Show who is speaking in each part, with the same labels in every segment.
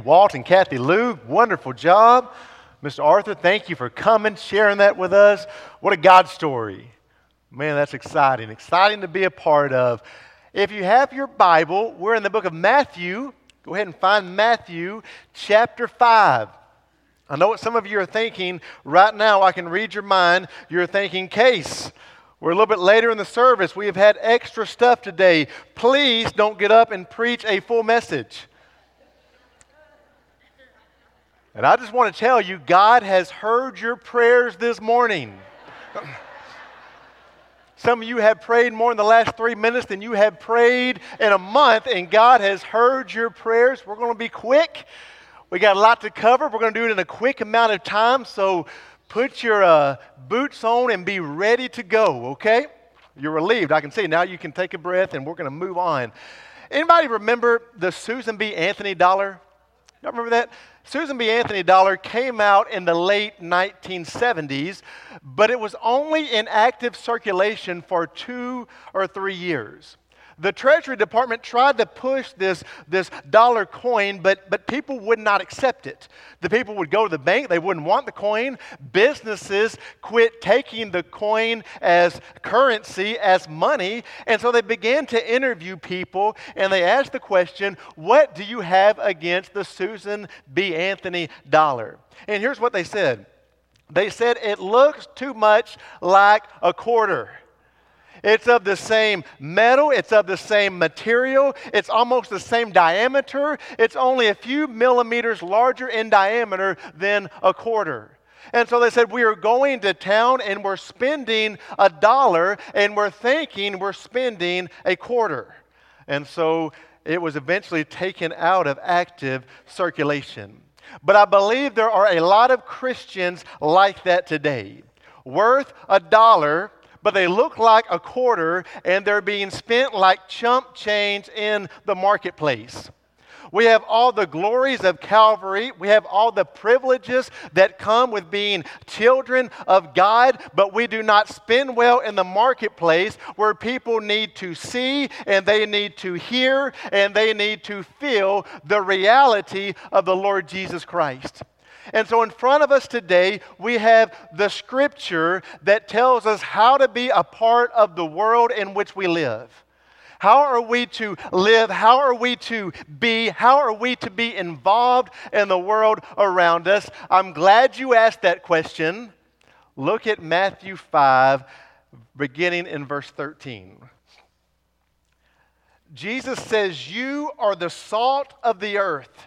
Speaker 1: Walt and Kathy Lou, wonderful job. Mr. Arthur, thank you for coming, sharing that with us. What a God story. Man, that's exciting. Exciting to be a part of. If you have your Bible, we're in the book of Matthew. Go ahead and find Matthew chapter 5. I know what some of you are thinking right now. I can read your mind. You're thinking, Case, we're a little bit later in the service. We have had extra stuff today. Please don't get up and preach a full message. And I just want to tell you, God has heard your prayers this morning. Some of you have prayed more in the last three minutes than you have prayed in a month, and God has heard your prayers. We're going to be quick. We got a lot to cover. We're going to do it in a quick amount of time, so put your uh, boots on and be ready to go, okay? You're relieved. I can see. Now you can take a breath, and we're going to move on. Anybody remember the Susan B. Anthony dollar? Y'all remember that? Susan B. Anthony dollar came out in the late 1970s, but it was only in active circulation for two or three years. The Treasury Department tried to push this, this dollar coin, but, but people would not accept it. The people would go to the bank, they wouldn't want the coin. Businesses quit taking the coin as currency, as money, and so they began to interview people and they asked the question, What do you have against the Susan B. Anthony dollar? And here's what they said they said, It looks too much like a quarter. It's of the same metal, it's of the same material, it's almost the same diameter. It's only a few millimeters larger in diameter than a quarter. And so they said, We are going to town and we're spending a dollar and we're thinking we're spending a quarter. And so it was eventually taken out of active circulation. But I believe there are a lot of Christians like that today. Worth a dollar but they look like a quarter and they're being spent like chump change in the marketplace. We have all the glories of Calvary. We have all the privileges that come with being children of God, but we do not spend well in the marketplace where people need to see and they need to hear and they need to feel the reality of the Lord Jesus Christ. And so, in front of us today, we have the scripture that tells us how to be a part of the world in which we live. How are we to live? How are we to be? How are we to be involved in the world around us? I'm glad you asked that question. Look at Matthew 5, beginning in verse 13. Jesus says, You are the salt of the earth.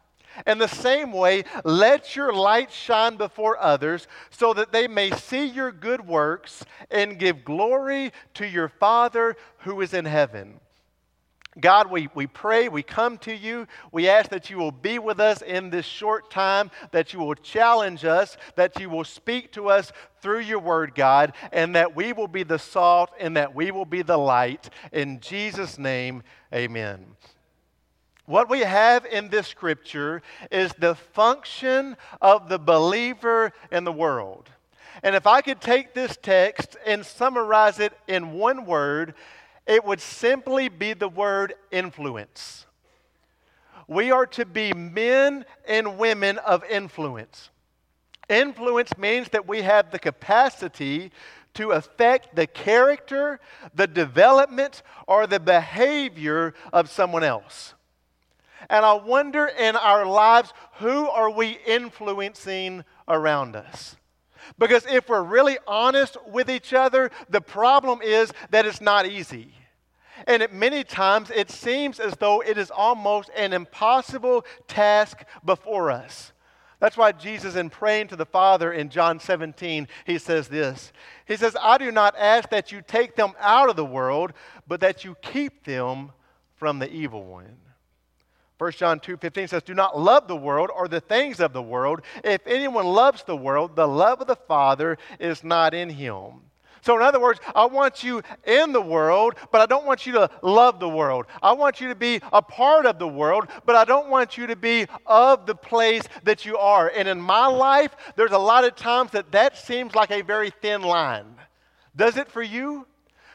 Speaker 1: In the same way, let your light shine before others so that they may see your good works and give glory to your Father who is in heaven. God, we, we pray, we come to you. We ask that you will be with us in this short time, that you will challenge us, that you will speak to us through your word, God, and that we will be the salt and that we will be the light. In Jesus' name, amen. What we have in this scripture is the function of the believer in the world. And if I could take this text and summarize it in one word, it would simply be the word influence. We are to be men and women of influence. Influence means that we have the capacity to affect the character, the development, or the behavior of someone else. And I wonder in our lives, who are we influencing around us? Because if we're really honest with each other, the problem is that it's not easy. And many times it seems as though it is almost an impossible task before us. That's why Jesus, in praying to the Father in John 17, he says this He says, I do not ask that you take them out of the world, but that you keep them from the evil one. 1 John 2:15 says, "Do not love the world or the things of the world. If anyone loves the world, the love of the Father is not in him." So, in other words, I want you in the world, but I don't want you to love the world. I want you to be a part of the world, but I don't want you to be of the place that you are. And in my life, there's a lot of times that that seems like a very thin line. Does it for you?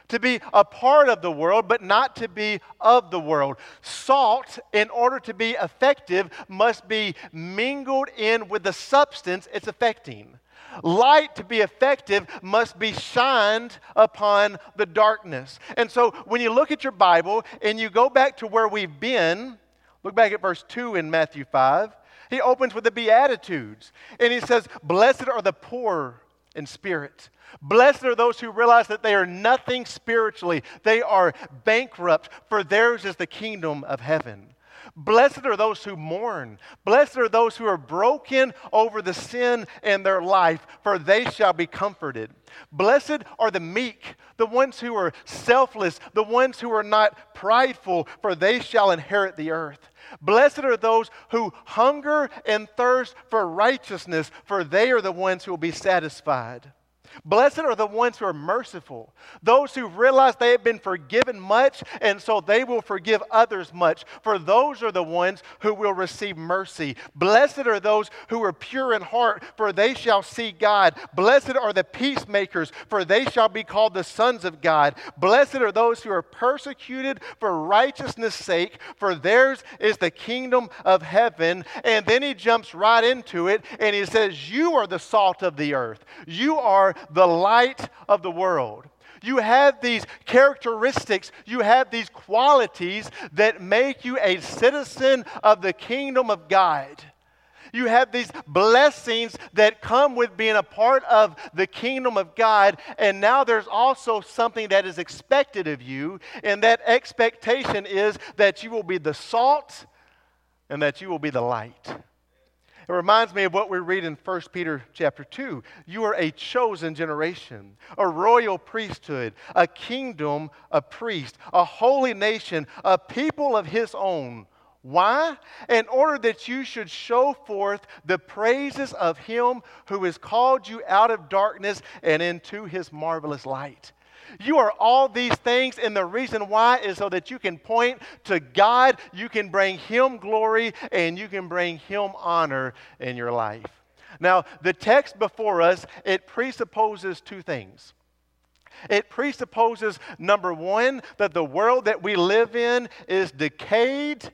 Speaker 1: To be a part of the world, but not to be of the world. Salt, in order to be effective, must be mingled in with the substance it's affecting. Light to be effective must be shined upon the darkness. And so when you look at your Bible and you go back to where we've been, look back at verse 2 in Matthew 5. He opens with the Beatitudes and he says, Blessed are the poor in spirit. Blessed are those who realize that they are nothing spiritually, they are bankrupt, for theirs is the kingdom of heaven. Blessed are those who mourn. Blessed are those who are broken over the sin in their life, for they shall be comforted. Blessed are the meek, the ones who are selfless, the ones who are not prideful, for they shall inherit the earth. Blessed are those who hunger and thirst for righteousness, for they are the ones who will be satisfied. Blessed are the ones who are merciful, those who realize they have been forgiven much, and so they will forgive others much. For those are the ones who will receive mercy. Blessed are those who are pure in heart, for they shall see God. Blessed are the peacemakers, for they shall be called the sons of God. Blessed are those who are persecuted for righteousness' sake, for theirs is the kingdom of heaven. And then he jumps right into it, and he says, You are the salt of the earth. You are the light of the world. You have these characteristics, you have these qualities that make you a citizen of the kingdom of God. You have these blessings that come with being a part of the kingdom of God. And now there's also something that is expected of you. And that expectation is that you will be the salt and that you will be the light. It reminds me of what we read in 1 Peter chapter 2. You are a chosen generation, a royal priesthood, a kingdom, a priest, a holy nation, a people of his own. Why? In order that you should show forth the praises of him who has called you out of darkness and into his marvelous light. You are all these things, and the reason why is so that you can point to God, you can bring Him glory, and you can bring Him honor in your life. Now, the text before us, it presupposes two things. It presupposes, number one, that the world that we live in is decayed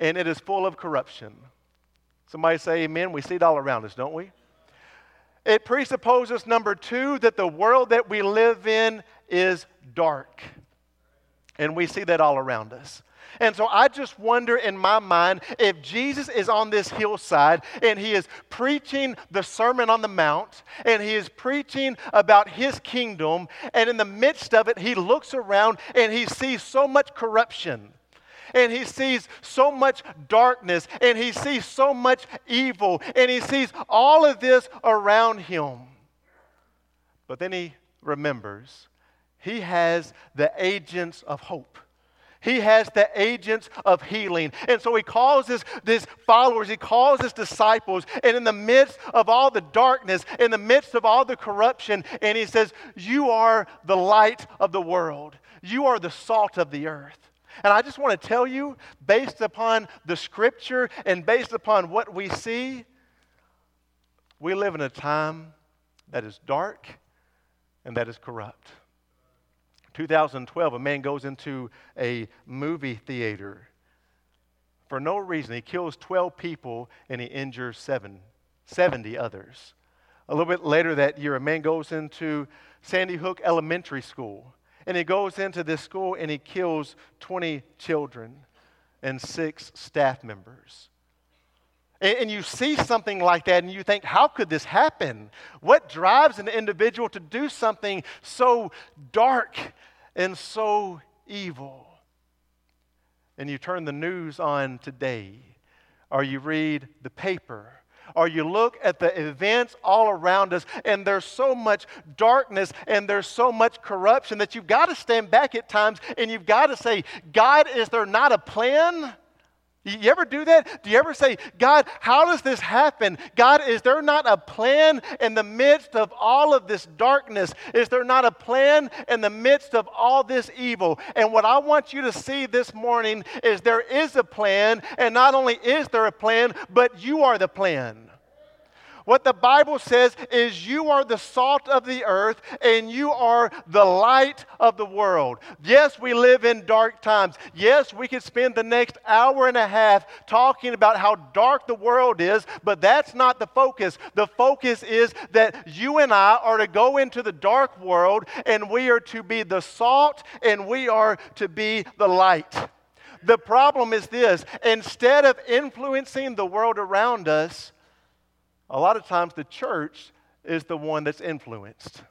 Speaker 1: and it is full of corruption. Somebody say amen. We see it all around us, don't we? It presupposes, number two, that the world that we live in is dark. And we see that all around us. And so I just wonder in my mind if Jesus is on this hillside and he is preaching the Sermon on the Mount and he is preaching about his kingdom, and in the midst of it, he looks around and he sees so much corruption and he sees so much darkness and he sees so much evil and he sees all of this around him. But then he remembers he has the agents of hope. He has the agents of healing. And so he calls his, his followers, he calls his disciples, and in the midst of all the darkness, in the midst of all the corruption, and he says, You are the light of the world, you are the salt of the earth. And I just want to tell you, based upon the scripture and based upon what we see, we live in a time that is dark and that is corrupt. 2012, a man goes into a movie theater for no reason. He kills 12 people and he injures seven, 70 others. A little bit later that year, a man goes into Sandy Hook Elementary School and he goes into this school and he kills 20 children and six staff members. And, you see something like that and you think, how could this happen? What drives an individual to do something so dark and so evil. And you turn the news on today, or you read the paper, or you look at the events all around us, and there's so much darkness and there's so much corruption that you've got to stand back at times and you've got to say, God, is there not a plan? You ever do that? Do you ever say, God, how does this happen? God, is there not a plan in the midst of all of this darkness? Is there not a plan in the midst of all this evil? And what I want you to see this morning is there is a plan, and not only is there a plan, but you are the plan. What the Bible says is you are the salt of the earth and you are the light of the world. Yes, we live in dark times. Yes, we could spend the next hour and a half talking about how dark the world is, but that's not the focus. The focus is that you and I are to go into the dark world and we are to be the salt and we are to be the light. The problem is this instead of influencing the world around us, a lot of times the church is the one that's influenced.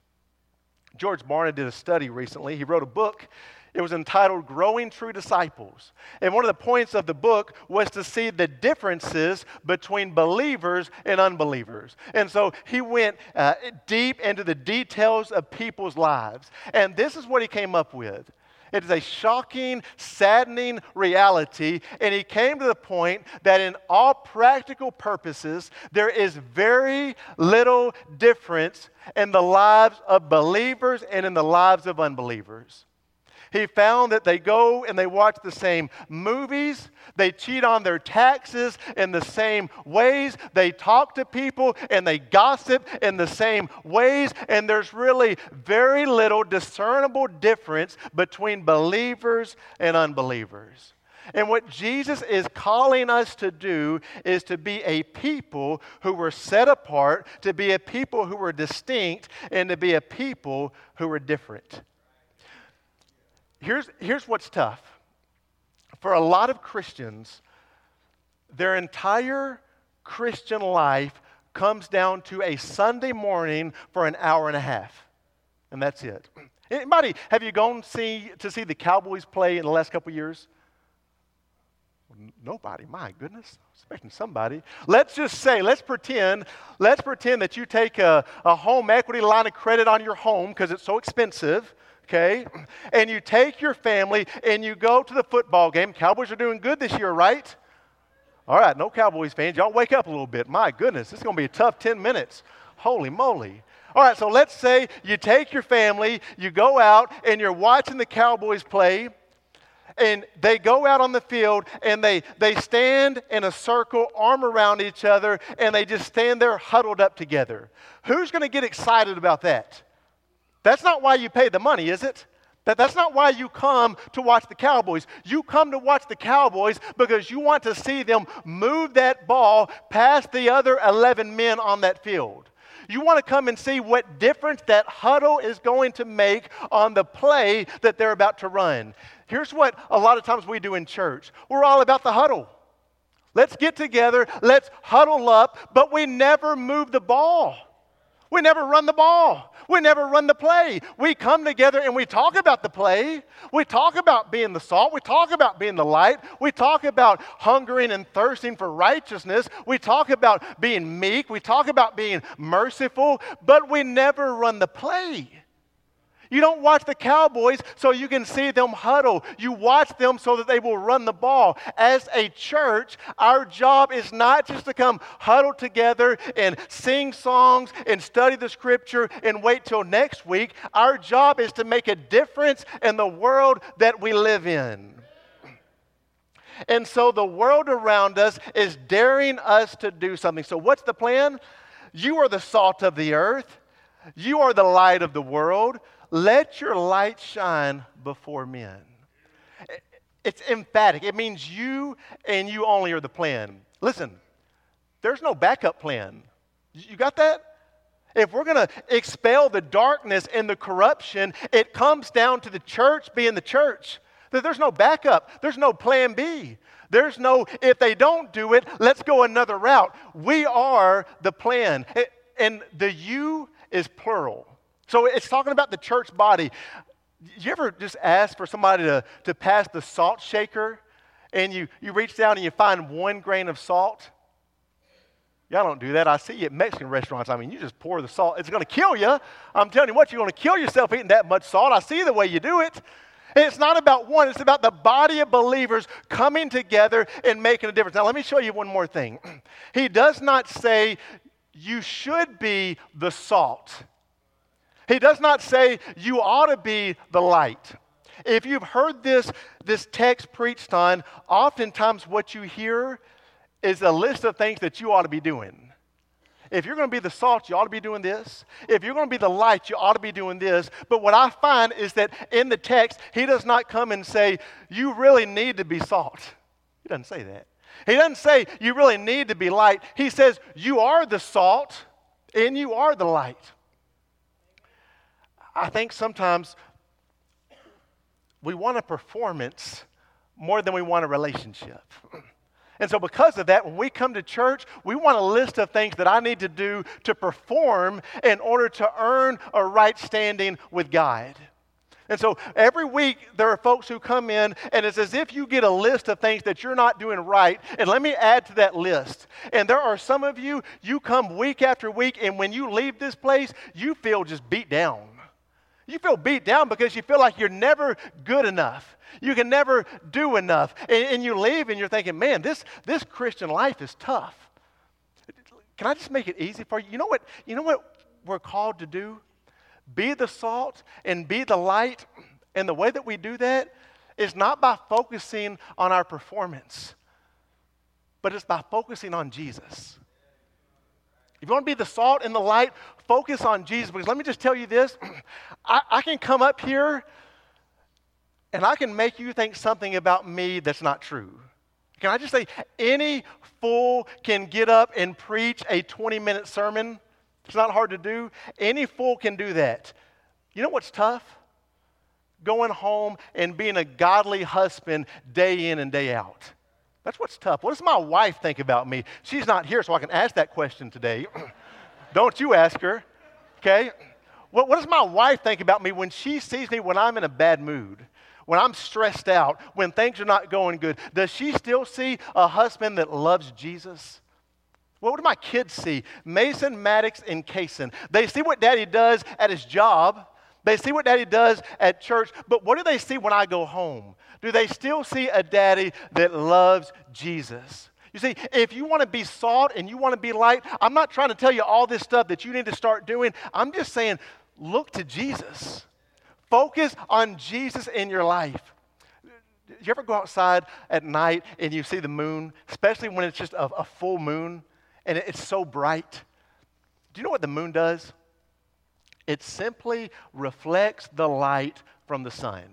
Speaker 1: George Barna did a study recently. He wrote a book. It was entitled Growing True Disciples. And one of the points of the book was to see the differences between believers and unbelievers. And so he went uh, deep into the details of people's lives. And this is what he came up with. It is a shocking, saddening reality. And he came to the point that, in all practical purposes, there is very little difference in the lives of believers and in the lives of unbelievers. He found that they go and they watch the same movies, they cheat on their taxes in the same ways, they talk to people and they gossip in the same ways, and there's really very little discernible difference between believers and unbelievers. And what Jesus is calling us to do is to be a people who were set apart, to be a people who were distinct, and to be a people who were different. Here's, here's what's tough. For a lot of Christians, their entire Christian life comes down to a Sunday morning for an hour and a half. And that's it. Anybody, have you gone see, to see the Cowboys play in the last couple years? Nobody, my goodness. Expecting somebody. Let's just say, let's pretend, let's pretend that you take a, a home equity line of credit on your home because it's so expensive okay? And you take your family and you go to the football game. Cowboys are doing good this year, right? All right, no Cowboys fans. Y'all wake up a little bit. My goodness, this is going to be a tough 10 minutes. Holy moly. All right, so let's say you take your family, you go out, and you're watching the Cowboys play, and they go out on the field and they, they stand in a circle, arm around each other, and they just stand there huddled up together. Who's going to get excited about that? That's not why you pay the money, is it? That, that's not why you come to watch the Cowboys. You come to watch the Cowboys because you want to see them move that ball past the other 11 men on that field. You want to come and see what difference that huddle is going to make on the play that they're about to run. Here's what a lot of times we do in church we're all about the huddle. Let's get together, let's huddle up, but we never move the ball. We never run the ball. We never run the play. We come together and we talk about the play. We talk about being the salt. We talk about being the light. We talk about hungering and thirsting for righteousness. We talk about being meek. We talk about being merciful, but we never run the play. You don't watch the Cowboys so you can see them huddle. You watch them so that they will run the ball. As a church, our job is not just to come huddle together and sing songs and study the scripture and wait till next week. Our job is to make a difference in the world that we live in. And so the world around us is daring us to do something. So, what's the plan? You are the salt of the earth. You are the light of the world. Let your light shine before men. It's emphatic. It means you and you only are the plan. Listen, there's no backup plan. You got that? If we're going to expel the darkness and the corruption, it comes down to the church being the church. There's no backup, there's no plan B. There's no, if they don't do it, let's go another route. We are the plan. And the you is plural. So it's talking about the church body. You ever just ask for somebody to, to pass the salt shaker and you, you reach down and you find one grain of salt? Y'all don't do that. I see you at Mexican restaurants. I mean, you just pour the salt. It's going to kill you. I'm telling you what, you're going to kill yourself eating that much salt. I see the way you do it. It's not about one, it's about the body of believers coming together and making a difference. Now, let me show you one more thing. He does not say you should be the salt, he does not say you ought to be the light. If you've heard this, this text preached on, oftentimes what you hear is a list of things that you ought to be doing. If you're going to be the salt, you ought to be doing this. If you're going to be the light, you ought to be doing this. But what I find is that in the text, he does not come and say, You really need to be salt. He doesn't say that. He doesn't say, You really need to be light. He says, You are the salt and you are the light. I think sometimes we want a performance more than we want a relationship. And so, because of that, when we come to church, we want a list of things that I need to do to perform in order to earn a right standing with God. And so every week there are folks who come in, and it's as if you get a list of things that you're not doing right. And let me add to that list. And there are some of you, you come week after week, and when you leave this place, you feel just beat down. You feel beat down because you feel like you're never good enough. You can never do enough. And, and, you leave and you're thinking, man, this, this Christian life is tough. Can I just make it easy for you? You know what, you know what we're called to do? Be the salt and be the light. And the way that we do that is not by focusing on our performance, but it's by focusing on Jesus. If you want to be the salt and the light, focus on Jesus. Because let me just tell you this I, I can come up here and I can make you think something about me that's not true. Can I just say, any fool can get up and preach a 20 minute sermon? It's not hard to do. Any fool can do that. You know what's tough? Going home and being a godly husband day in and day out. That's what's tough. What does my wife think about me? She's not here, so I can ask that question today. Don't you ask her, okay? What, what does my wife think about me when she sees me when I'm in a bad mood? when I'm stressed out, when things are not going good, does she still see a husband that loves Jesus? What do my kids see? Mason, Maddox, and Kason. They see what daddy does at his job. They see what daddy does at church. But what do they see when I go home? Do they still see a daddy that loves Jesus? You see, if you want to be salt and you want to be light, I'm not trying to tell you all this stuff that you need to start doing. I'm just saying, look to Jesus. Focus on Jesus in your life. You ever go outside at night and you see the moon, especially when it's just a, a full moon and it's so bright? Do you know what the moon does? It simply reflects the light from the sun.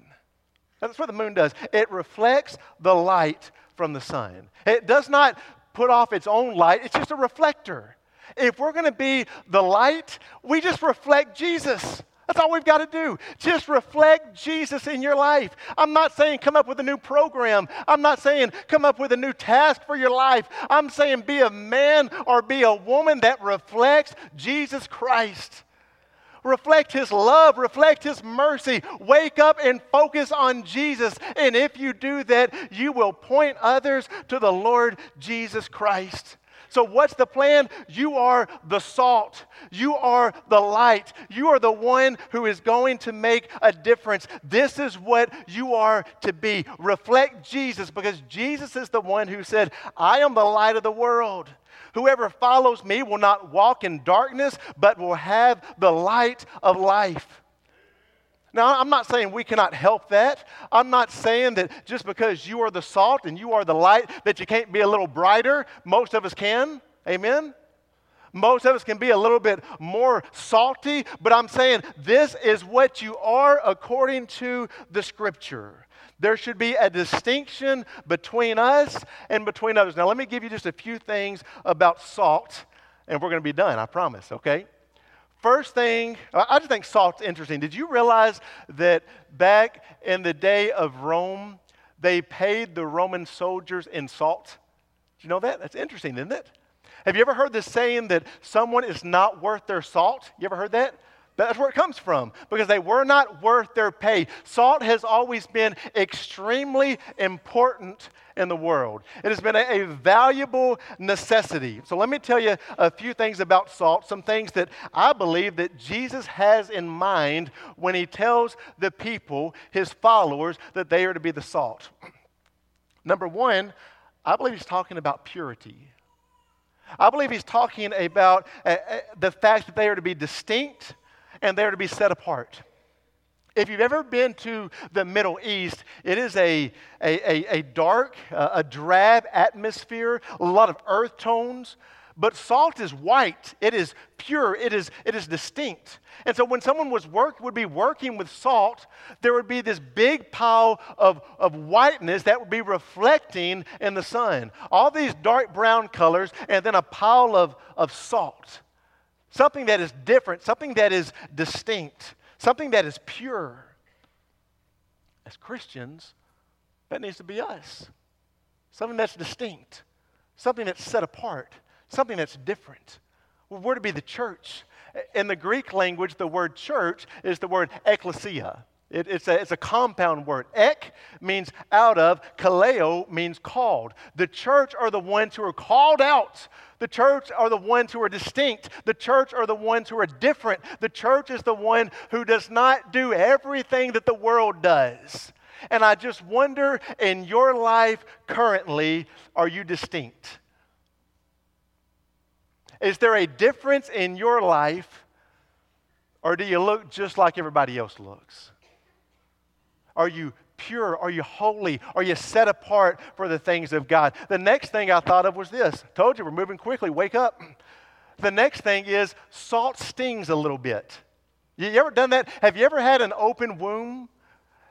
Speaker 1: That's what the moon does. It reflects the light from the sun. It does not put off its own light, it's just a reflector. If we're going to be the light, we just reflect Jesus. That's all we've got to do. Just reflect Jesus in your life. I'm not saying come up with a new program. I'm not saying come up with a new task for your life. I'm saying be a man or be a woman that reflects Jesus Christ. Reflect His love, reflect His mercy. Wake up and focus on Jesus. And if you do that, you will point others to the Lord Jesus Christ. So, what's the plan? You are the salt. You are the light. You are the one who is going to make a difference. This is what you are to be. Reflect Jesus because Jesus is the one who said, I am the light of the world. Whoever follows me will not walk in darkness, but will have the light of life. Now, I'm not saying we cannot help that. I'm not saying that just because you are the salt and you are the light that you can't be a little brighter. Most of us can. Amen? Most of us can be a little bit more salty, but I'm saying this is what you are according to the scripture. There should be a distinction between us and between others. Now, let me give you just a few things about salt, and we're going to be done, I promise, okay? First thing, I just think salt's interesting. Did you realize that back in the day of Rome, they paid the Roman soldiers in salt? Did you know that? That's interesting, isn't it? Have you ever heard this saying that someone is not worth their salt? You ever heard that? That's where it comes from because they were not worth their pay. Salt has always been extremely important in the world. It has been a, a, valuable necessity. So let me tell you a few things about salt, some things that I believe that Jesus has in mind when he tells the people, his followers, that they are to be the salt. Number one, I believe he's talking about purity. I believe he's talking about uh, uh, the fact that they are to be distinct and they're to be set apart. If you've ever been to the Middle East, it is a, a, a, a dark, uh, a drab atmosphere, a lot of earth tones. But salt is white. It is pure. It is, it is distinct. And so when someone was work, would be working with salt, there would be this big pile of, of whiteness that would be reflecting in the sun. All these dark brown colors, and then a pile of, of salt. Something that is different, something that is distinct, something that is pure. As Christians, that needs to be us. Something that's distinct, something that's set apart, something that's different. We're to be the church. In the Greek language, the word church is the word ecclesia. It, it's, a, it's a compound word. Ek means out of, kaleo means called. The church are the ones who are called out. The church are the ones who are distinct. The church are the ones who are different. The church is the one who does not do everything that the world does. And I just wonder in your life currently, are you distinct? Is there a difference in your life, or do you look just like everybody else looks? Are you pure? Are you holy? Are you set apart for the things of God? The next thing I thought of was this. Told you we're moving quickly. Wake up. The next thing is salt stings a little bit. You ever done that? Have you ever had an open wound?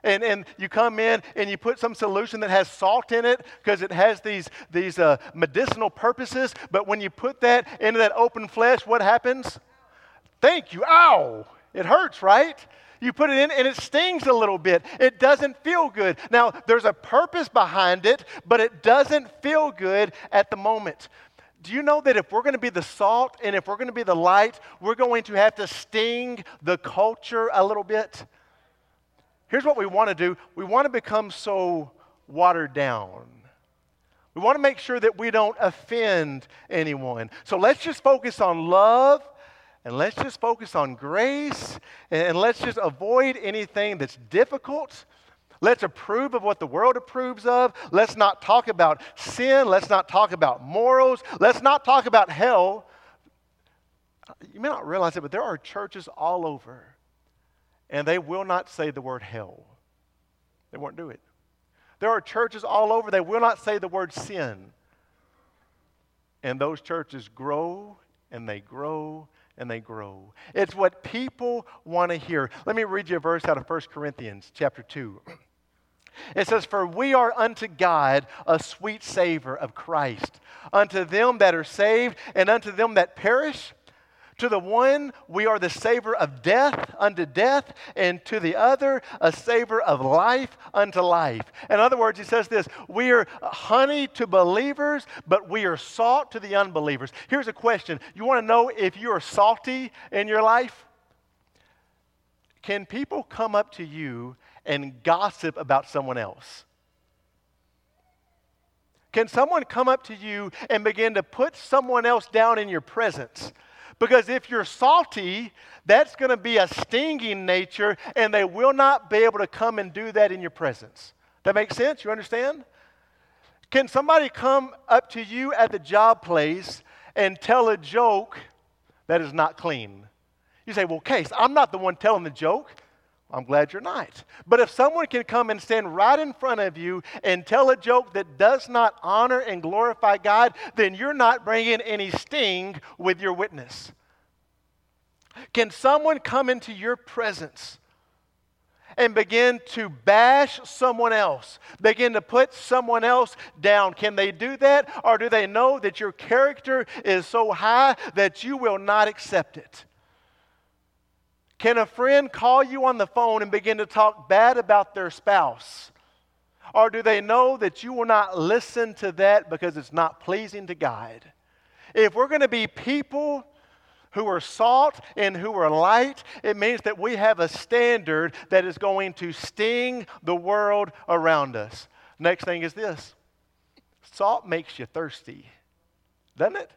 Speaker 1: And, and you come in and you put some solution that has salt in it because it has these, these uh, medicinal purposes. But when you put that into that open flesh, what happens? Thank you. Ow! It hurts, right? You put it in and it stings a little bit. It doesn't feel good. Now, there's a purpose behind it, but it doesn't feel good at the moment. Do you know that if we're going to be the salt and if we're going to be the light, we're going to have to sting the culture a little bit? Here's what we want to do we want to become so watered down. We want to make sure that we don't offend anyone. So let's just focus on love and let's just focus on grace and let's just avoid anything that's difficult. Let's approve of what the world approves of. Let's not talk about sin. Let's not talk about morals. Let's not talk about hell. You may not realize it, but there are churches all over, and they will not say the word hell. They won't do it. There are churches all over, they will not say the word sin. And those churches grow and they grow and they grow. It's what people want to hear. Let me read you a verse out of 1 Corinthians chapter 2. It says, For we are unto God a sweet savor of Christ, unto them that are saved and unto them that perish. To the one, we are the savor of death unto death, and to the other, a savor of life unto life. In other words, he says this We are honey to believers, but we are salt to the unbelievers. Here's a question You want to know if you are salty in your life? Can people come up to you and gossip about someone else? Can someone come up to you and begin to put someone else down in your presence? Because if you're salty, that's going to be a stinging nature, and they will not be able to come and do that in your presence. That makes sense? You understand? Can somebody come up to you at the job place and tell a joke that is not clean? You say, Well, Case, I'm not the one telling the joke. I'm glad you're not. But if someone can come and stand right in front of you and tell a joke that does not honor and glorify God, then you're not bringing any sting with your witness. Can someone come into your presence and begin to bash someone else, begin to put someone else down? Can they do that? Or do they know that your character is so high that you will not accept it? Can a friend call you on the phone and begin to talk bad about their spouse? Or do they know that you will not listen to that because it's not pleasing to God? If we're going to be people who are salt and who are light. It means that we have a standard that is going to sting the world around us. Next thing is this salt makes you thirsty, doesn't it?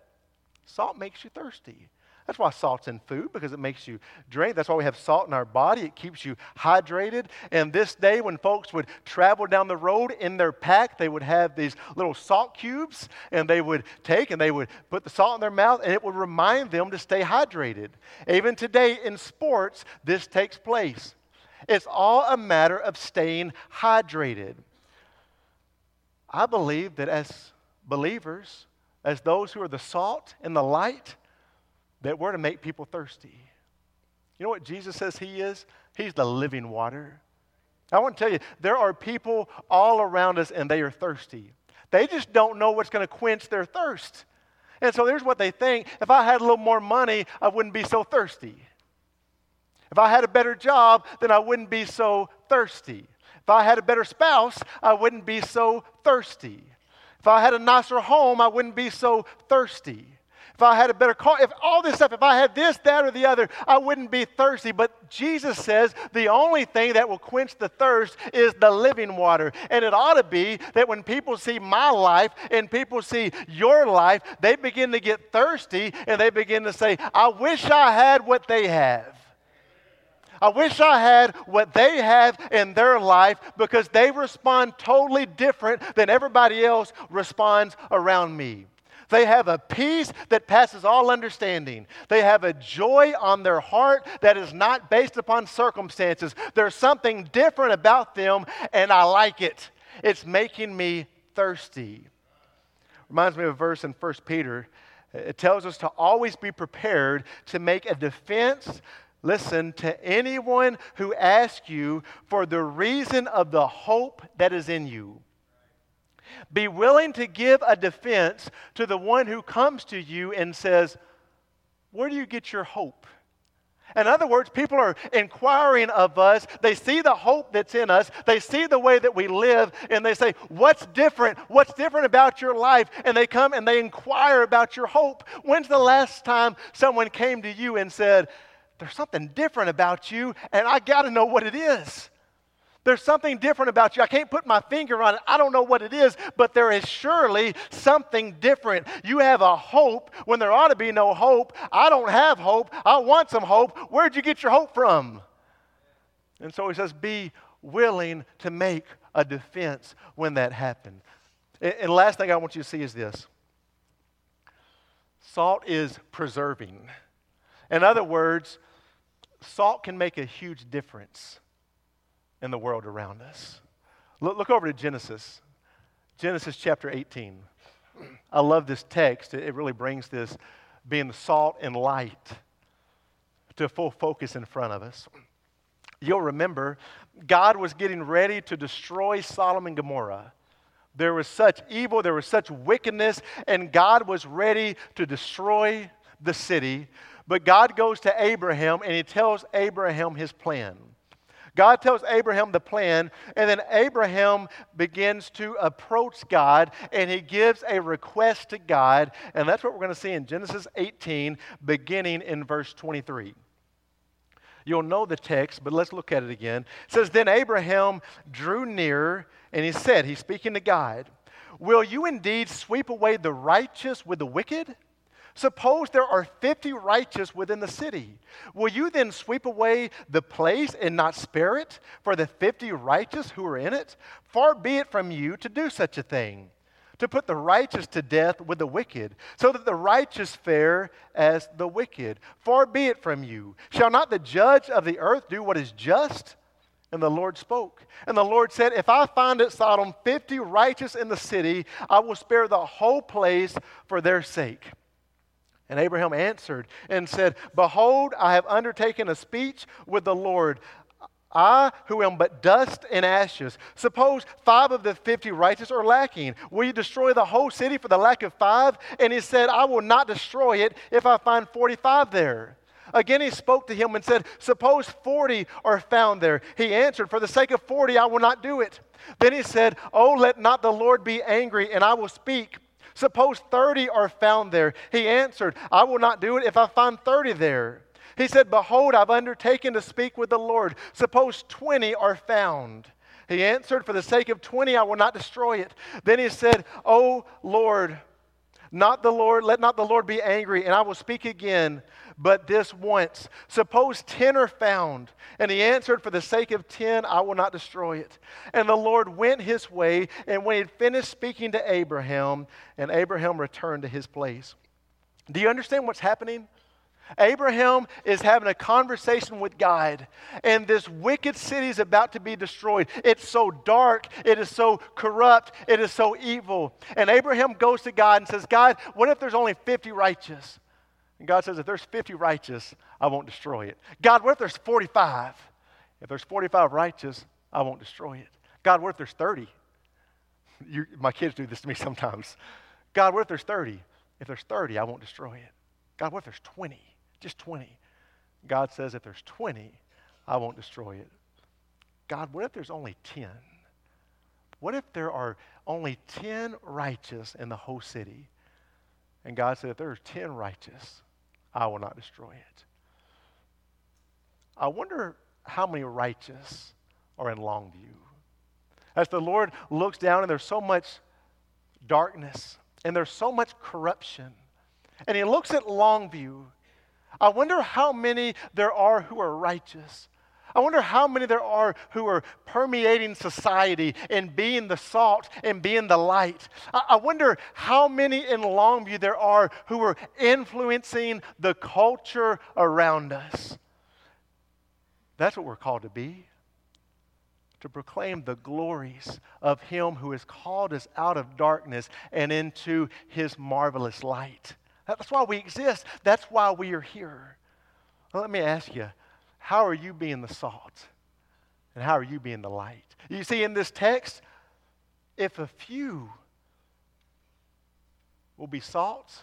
Speaker 1: Salt makes you thirsty. That's why salt's in food, because it makes you drink. That's why we have salt in our body. It keeps you hydrated. And this day, when folks would travel down the road in their pack, they would have these little salt cubes, and they would take and they would put the salt in their mouth, and it would remind them to stay hydrated. Even today in sports, this takes place. It's all a matter of staying hydrated. I believe that as believers, as those who are the salt and the light, that we're to make people thirsty. You know what Jesus says He is? He's the living water. I want to tell you, there are people all around us and they are thirsty. They just don't know what's going to quench their thirst. And so here's what they think if I had a little more money, I wouldn't be so thirsty. If I had a better job, then I wouldn't be so thirsty. If I had a better spouse, I wouldn't be so thirsty. If I had a nicer home, I wouldn't be so thirsty if I had a better car, if all this stuff, if I had this, that, or the other, I wouldn't be thirsty. But Jesus says the only thing that will quench the thirst is the living water. And it ought to be that when people see my life and people see your life, they begin to get thirsty and they begin to say, I wish I had what they have. I wish I had what they have in their life because they respond totally different than everybody else responds around me. They have a peace that passes all understanding. They have a joy on their heart that is not based upon circumstances. There's something different about them, and I like it. It's making me thirsty. Reminds me of a verse in 1 Peter. It tells us to always be prepared to make a defense, listen, to anyone who asks you for the reason of the hope that is in you. Be willing to give a defense to the one who comes to you and says, Where do you get your hope? In other words, people are inquiring of us. They see the hope that's in us. They see the way that we live, and they say, What's different? What's different about your life? And they come and they inquire about your hope. When's the last time someone came to you and said, There's something different about you, and I got to know what it is? There's something different about you. I can't put my finger on it. I don't know what it is, but there is surely something different. You have a hope when there ought to be no hope. I don't have hope. I want some hope. Where'd you get your hope from? And so he says, be willing to make a defense when that happens. And the last thing I want you to see is this salt is preserving. In other words, salt can make a huge difference in the world around us. Look, look over to Genesis, Genesis chapter 18. I love this text. It really brings this being the salt and light to full focus in front of us. You'll remember God was getting ready to destroy Sodom and Gomorrah. There was such evil, there was such wickedness, and God was ready to destroy the city. But God goes to Abraham and he tells Abraham his plan. God tells Abraham the plan, and then Abraham begins to approach God and he gives a request to God. And that's what we're going to see in Genesis 18, beginning in verse 23. You'll know the text, but let's look at it again. It says, Then Abraham drew near and he said, He's speaking to God, Will you indeed sweep away the righteous with the wicked? Suppose there are 50 righteous within the city. Will you then sweep away the place and not spare it for the 50 righteous who are in it? Far be it from you to do such a thing, to put the righteous to death with the wicked, so that the righteous fare as the wicked. Far be it from you. Shall not the judge of the earth do what is just? And the Lord spoke. And the Lord said, If I find at Sodom 50 righteous in the city, I will spare the whole place for their sake. And Abraham answered and said, Behold, I have undertaken a speech with the Lord. I, who am but dust and ashes, suppose five of the fifty righteous are lacking. Will you destroy the whole city for the lack of five? And he said, I will not destroy it if I find 45 there. Again, he spoke to him and said, Suppose 40 are found there. He answered, For the sake of 40, I will not do it. Then he said, Oh, let not the Lord be angry, and I will speak Suppose 30 are found there. He answered, I will not do it if I find 30 there. He said, Behold, I've undertaken to speak with the Lord. Suppose 20 are found. He answered, For the sake of 20, I will not destroy it. Then he said, O Lord, not the Lord, let not the Lord be angry, and I will speak again, but this once. Suppose 10 are found. And he answered, For the sake of 10, I will not destroy it. And the Lord went his way, and when he had finished speaking to Abraham, and Abraham returned to his place. Do you understand what's happening? Abraham is having a conversation with God, and this wicked city is about to be destroyed. It's so dark, it is so corrupt, it is so evil. And Abraham goes to God and says, God, what if there's only 50 righteous? And God says, if there's 50 righteous, I won't destroy it. God, what if there's 45? If there's 45 righteous, I won't destroy it. God, what if there's 30? You, my kids do this to me sometimes. God, what if there's 30? If there's 30, I won't destroy it. God, what if there's 20? Just 20. God says, if there's 20, I won't destroy it. God, what if there's only 10? What if there are only 10 righteous in the whole city? And God said, if there are 10 righteous, I will not destroy it. I wonder how many righteous are in Longview. As the Lord looks down and there's so much darkness and there's so much corruption, and He looks at Longview I wonder how many there are who are righteous. I wonder how many there are who are permeating society and being the salt and being the light. I wonder how many in Longview there are who are influencing the culture around us. That's what we're called to be to proclaim the glories of Him who has called us out of darkness and into His marvelous light. That's why we exist. That's why we are here. Well, let me ask you how are you being the salt? And how are you being the light? You see, in this text, if a few will be salt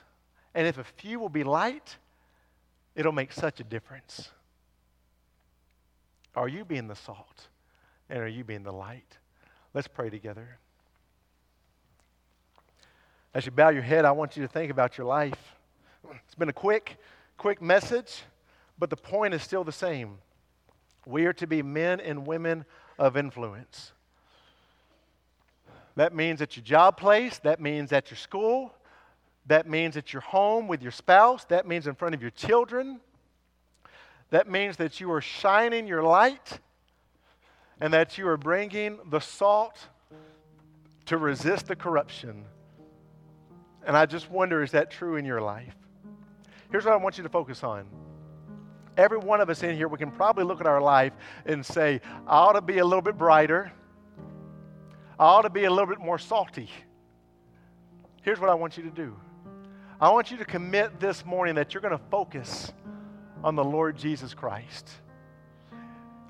Speaker 1: and if a few will be light, it'll make such a difference. Are you being the salt? And are you being the light? Let's pray together. As you bow your head, I want you to think about your life. It's been a quick, quick message, but the point is still the same. We are to be men and women of influence. That means at your job place, that means at your school, that means at your home with your spouse, that means in front of your children. That means that you are shining your light and that you are bringing the salt to resist the corruption and I just wonder is that true in your life? Here's what I want you to focus on. Every one of us in here, we can probably look at our life and say, I ought to be a little bit brighter. I ought to be a little bit more salty. Here's what I want you to do I want you to commit this morning that you're going to focus on the Lord Jesus Christ.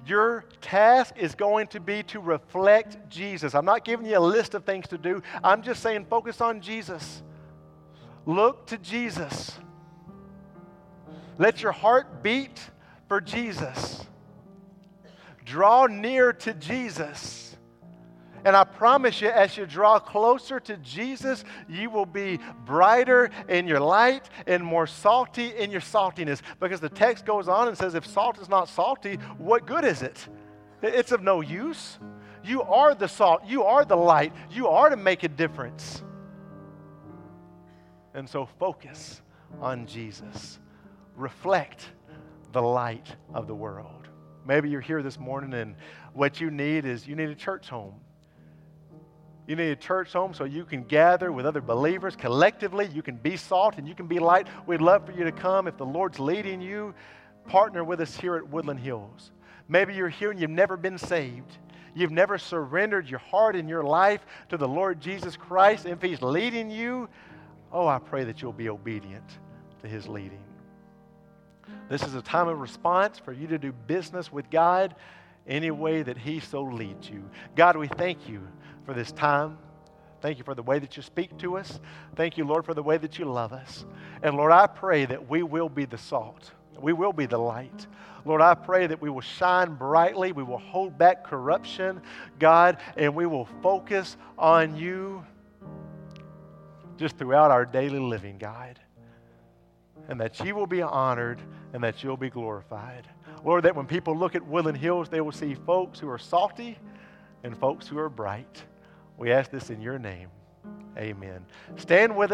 Speaker 1: Your task is going to be to reflect Jesus. I'm not giving you a list of things to do. I'm just saying focus on Jesus. Look to Jesus. Let your heart beat for Jesus. Draw near to Jesus. And I promise you, as you draw closer to Jesus, you will be brighter in your light and more salty in your saltiness. Because the text goes on and says, if salt is not salty, what good is it? It's of no use. You are the salt, you are the light, you are to make a difference. And so focus on Jesus. Reflect the light of the world. Maybe you're here this morning and what you need is you need a church home. You need a church home so you can gather with other believers collectively. You can be salt and you can be light. We'd love for you to come. If the Lord's leading you, partner with us here at Woodland Hills. Maybe you're here and you've never been saved. You've never surrendered your heart and your life to the Lord Jesus Christ. If He's leading you, Oh, I pray that you'll be obedient to his leading. This is a time of response for you to do business with God any way that he so leads you. God, we thank you for this time. Thank you for the way that you speak to us. Thank you, Lord, for the way that you love us. And Lord, I pray that we will be the salt. We will be the light. Lord, I pray that we will shine brightly. We will hold back corruption, God, and we will focus on you just throughout our daily living, God. And that you will be honored and that you'll be glorified. Lord, that when people look at Woodland Hills, they will see folks who are salty and folks who are bright. We ask this in your name. Amen. Stand with us.